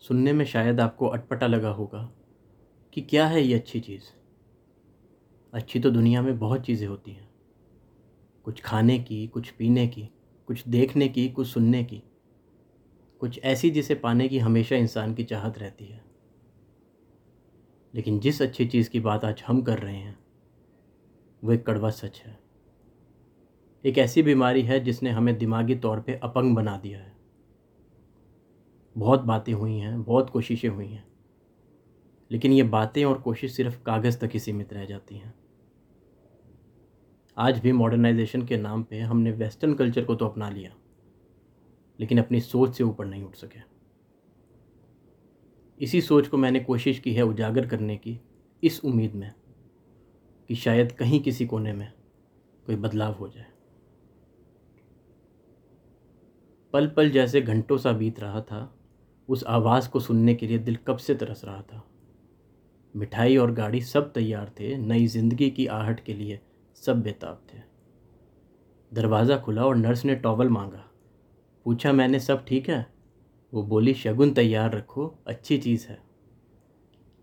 सुनने में शायद आपको अटपटा लगा होगा कि क्या है ये अच्छी चीज़। अच्छी तो दुनिया में बहुत चीज़ें होती हैं। कुछ खाने की, कुछ पीने की, कुछ देखने की, कुछ सुनने की। कुछ ऐसी जिसे पाने की हमेशा इंसान की चाहत रहती है। लेकिन जिस अच्छी चीज़ की बात आज हम कर रहे हैं, वो एक कड़वा सच है। एक ऐसी बीमारी है जिसने हमें दिमागी तौर पे अपंग बना दिया है। बहुत बातें हुई हैं, बहुत कोशिशें हुई हैं। लेकिन ये बातें और कोशिश सिर्फ़ कागज़ तक ही सीमित रह जाती हैं। आज भी मॉडर्नाइजेशन के नाम पे हमने वेस्टर्न कल्चर को तो अपना लिया, लेकिन अपनी सोच से ऊपर नहीं उठ सके। इसी सोच को मैंने कोशिश की है उजागर करने की, इस उम्मीद में कि शायद कहीं किसी कोने में कोई बदलाव हो जाए। पल पल जैसे घंटों सा बीत रहा था उस आवाज़ को सुनने के लिए दिल कब से तरस रहा था। मिठाई और गाड़ी सब तैयार थे, नई ज़िंदगी की आहट के लिए सब बेताब थे। दरवाज़ा खुला और नर्स ने टॉवल मांगा। पूछा, मैंने सब ठीक है? वो बोली, शगुन तैयार रखो, अच्छी चीज़ है।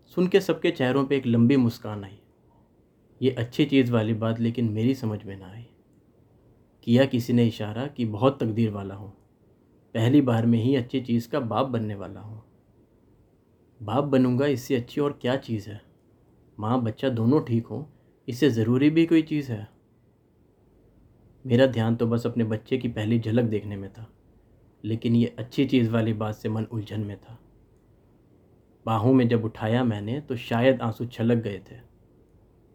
सुन के सबके चेहरों पे एक लंबी मुस्कान आई। ये अच्छी चीज़ वाली बात लेकिन मेरी समझ में ना आई। किया किसी ने इशारा कि बहुत तकदीर वाला हूँ। पहली बार में ही अच्छी चीज़ का बाप बनने वाला हूँ। बाप बनूँगा इससे अच्छी और क्या चीज़ है? माँ, बच्चा दोनों ठीक हों, इससे ज़रूरी भी कोई चीज़ है? मेरा ध्यान तो बस अपने बच्चे की पहली झलक देखने में था, लेकिन ये अच्छी चीज़ वाली बात से मन उलझन में था। बाहों में जब उठाया मैंने तो शायद आँसू छलक गए थे।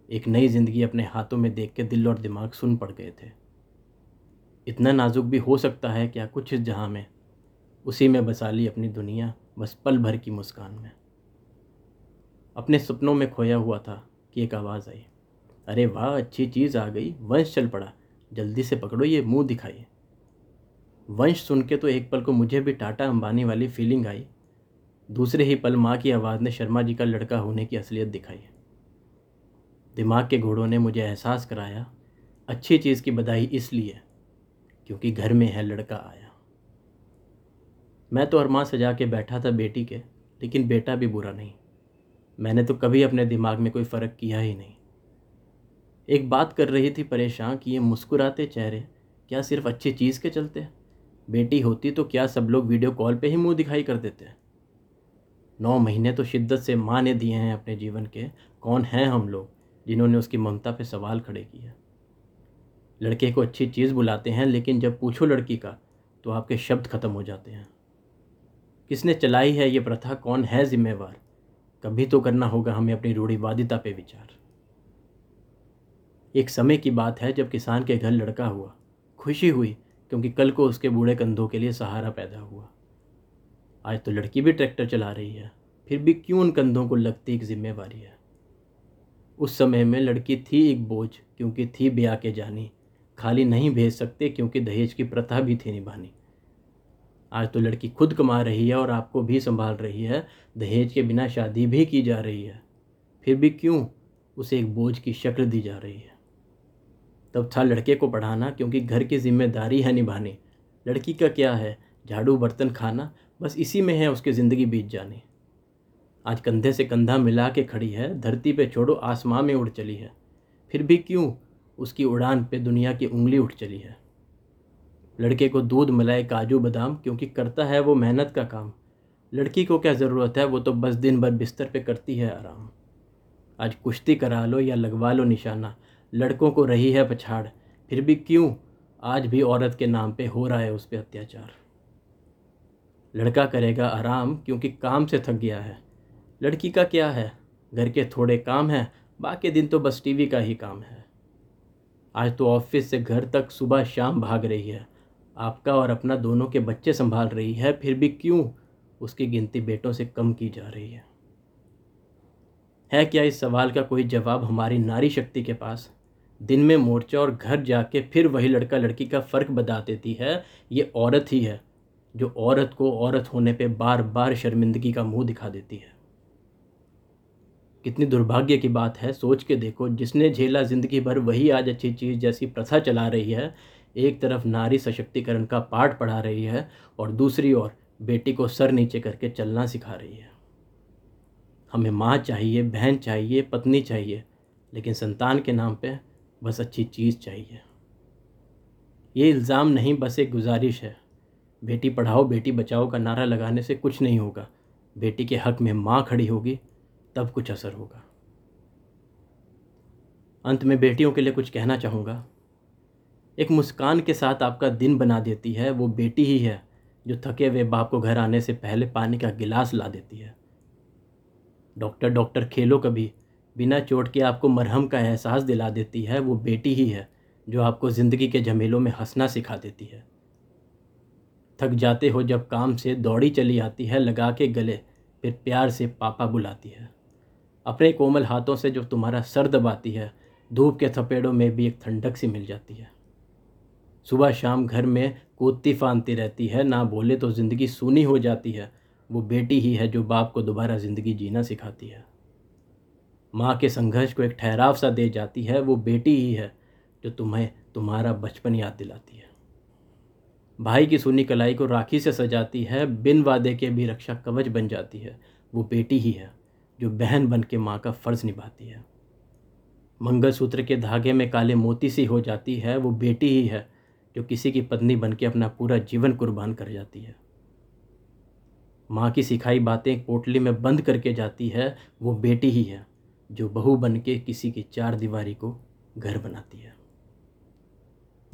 एक नई ज़िंदगी अपने हाथों में देख के दिल और दिमाग सुन पड़ गए थे। इतना नाजुक भी हो सकता है क्या कुछ इस जहाँ में, उसी में बसा ली अपनी दुनिया, बस पल भर की मुस्कान में। अपने सपनों में खोया हुआ था कि एक आवाज़ आई। अरे वाह, अच्छी चीज़ आ गई, वंश चल पड़ा। जल्दी से पकड़ो ये मुँह दिखाइए। वंश सुन के तो एक पल को मुझे भी टाटा अंबानी वाली फीलिंग आई। दूसरे ही पल माँ की आवाज़ ने शर्मा जी का लड़का होने की असलियत दिखाई। दिमाग के घोड़ों ने मुझे एहसास कराया, अच्छी चीज़ की बधाई इसलिए। क्योंकि घर में है, लड़का आया। मैं तो अरमान सजा के बैठा था बेटी के, लेकिन बेटा भी बुरा नहीं। मैंने तो कभी अपने दिमाग में कोई फ़र्क किया ही नहीं। एक बात कर रही थी परेशान कि ये मुस्कुराते चेहरे क्या सिर्फ़ अच्छी चीज़ के चलते बेटी होती तो क्या सब लोग वीडियो कॉल पे ही मुँह दिखाई कर देते नौ महीने तो शिद्दत से माँ ने दिए हैं अपने जीवन के। कौन हैं हम लोग जिन्होंने उसकी ममता पे सवाल खड़े किए? लड़के को अच्छी चीज़ बुलाते हैं, लेकिन जब पूछो लड़की का तो आपके शब्द ख़त्म हो जाते हैं। किसने चलाई है ये प्रथा? कौन है जिम्मेवार? कभी तो करना होगा हमें अपनी रूढ़िवादिता पे विचार। एक समय की बात है जब किसान के घर लड़का हुआ। खुशी हुई, क्योंकि कल को उसके बूढ़े कंधों के लिए सहारा पैदा हुआ। आज तो लड़की भी ट्रैक्टर चला रही है, फिर भी क्यों उन कंधों को लगती एक जिम्मेवारी है? उस समय में लड़की थी एक बोझ, क्योंकि थी ब्याह के जानी। खाली नहीं भेज सकते क्योंकि दहेज की प्रथा भी थी निभानी। आज तो लड़की खुद कमा रही है और आपको भी संभाल रही है। दहेज के बिना शादी भी की जा रही है। फिर भी क्यों उसे एक बोझ की शक्ल दी जा रही है? तब था लड़के को पढ़ाना क्योंकि घर की ज़िम्मेदारी है निभानी। लड़की का क्या है? झाड़ू, बर्तन, खाना? बस इसी में है उसकी ज़िंदगी बीत जानी। आज कंधे से कंधा मिला के खड़ी है। धरती पे छोड़ो, आसमां में उड़ चली है। फिर भी क्यों उसकी उड़ान पे दुनिया की उंगली उठ चली है। लड़के को दूध मिलाए काजू बादाम, क्योंकि करता है वो मेहनत का काम। लड़की को क्या ज़रूरत है? वो तो बस दिन भर बिस्तर पे करती है आराम। आज कुश्ती करा लो या लगवा लो निशाना। लड़कों को रही है पछाड़। फिर भी क्यों? आज भी औरत के नाम पे हो रहा है उस पर अत्याचार। लड़का करेगा आराम, क्योंकि काम से थक गया है। लड़की का क्या है? घर के थोड़े काम हैं, बाकी दिन तो बस टीवी का ही काम है। आज तो ऑफ़िस से घर तक सुबह शाम भाग रही है। आपका और अपना दोनों के बच्चे संभाल रही है, फिर भी क्यों उसकी गिनती बेटों से कम की जा रही है? है क्या इस सवाल का कोई जवाब हमारी नारी शक्ति के पास? दिन में मोर्चा और घर जाके फिर वही लड़का लड़की का फ़र्क बता देती है, ये औरत ही है, जो औरत को औरत होने पे बार बार शर्मिंदगी का मुँह दिखा देती है। कितनी दुर्भाग्य की बात है, सोच के देखो, जिसने झेला ज़िंदगी भर, वही आज अच्छी चीज़ जैसी प्रथा चला रही है। एक तरफ़ नारी सशक्तिकरण का पाठ पढ़ा रही है और दूसरी ओर बेटी को सर नीचे करके चलना सिखा रही है। हमें माँ चाहिए, बहन चाहिए, पत्नी चाहिए, लेकिन संतान के नाम पे बस अच्छी चीज़ चाहिए। ये इल्ज़ाम नहीं, बस एक गुजारिश है। बेटी पढ़ाओ, बेटी बचाओ का नारा लगाने से कुछ नहीं होगा। बेटी के हक में माँ खड़ी होगी तब कुछ असर होगा। अंत में बेटियों के लिए कुछ कहना चाहूँगा। एक मुस्कान के साथ आपका दिन बना देती है, वो बेटी ही है, जो थके हुए बाप को घर आने से पहले पानी का गिलास ला देती है। डॉक्टर डॉक्टर, खेलो कभी। बिना चोट के आपको मरहम का एहसास दिला देती है, वो बेटी ही है, जो आपको ज़िंदगी के झमेलों में हंसना सिखा देती है। थक जाते हो जब काम से दौड़ी चली आती है, लगा के गले, फिर प्यार से पापा बुलाती है। अपने कोमल हाथों से जो तुम्हारा सर दबाती है, धूप के थपेड़ों में भी एक ठंडक सी मिल जाती है। सुबह शाम घर में कूदती फानती रहती है, ना बोले तो ज़िंदगी सूनी हो जाती है। वो बेटी ही है जो बाप को दोबारा ज़िंदगी जीना सिखाती है। माँ के संघर्ष को एक ठहराव सा दे जाती है, वो बेटी ही है जो तुम्हें तुम्हारा बचपन याद दिलाती है। भाई की सुनी कलाई को राखी से सजाती है, बिन वादे के भी रक्षा कवच बन जाती है, वो बेटी ही है। जो बहन बन के माँ का फ़र्ज़ निभाती है। मंगलसूत्र के धागे में काले मोती सी हो जाती है, वो बेटी ही है, जो किसी की पत्नी बन के अपना पूरा जीवन कुर्बान कर जाती है। माँ की सिखाई बातें पोटली में बंद करके जाती है, वो बेटी ही है, जो बहू बन के किसी की चार दीवारी को घर बनाती है।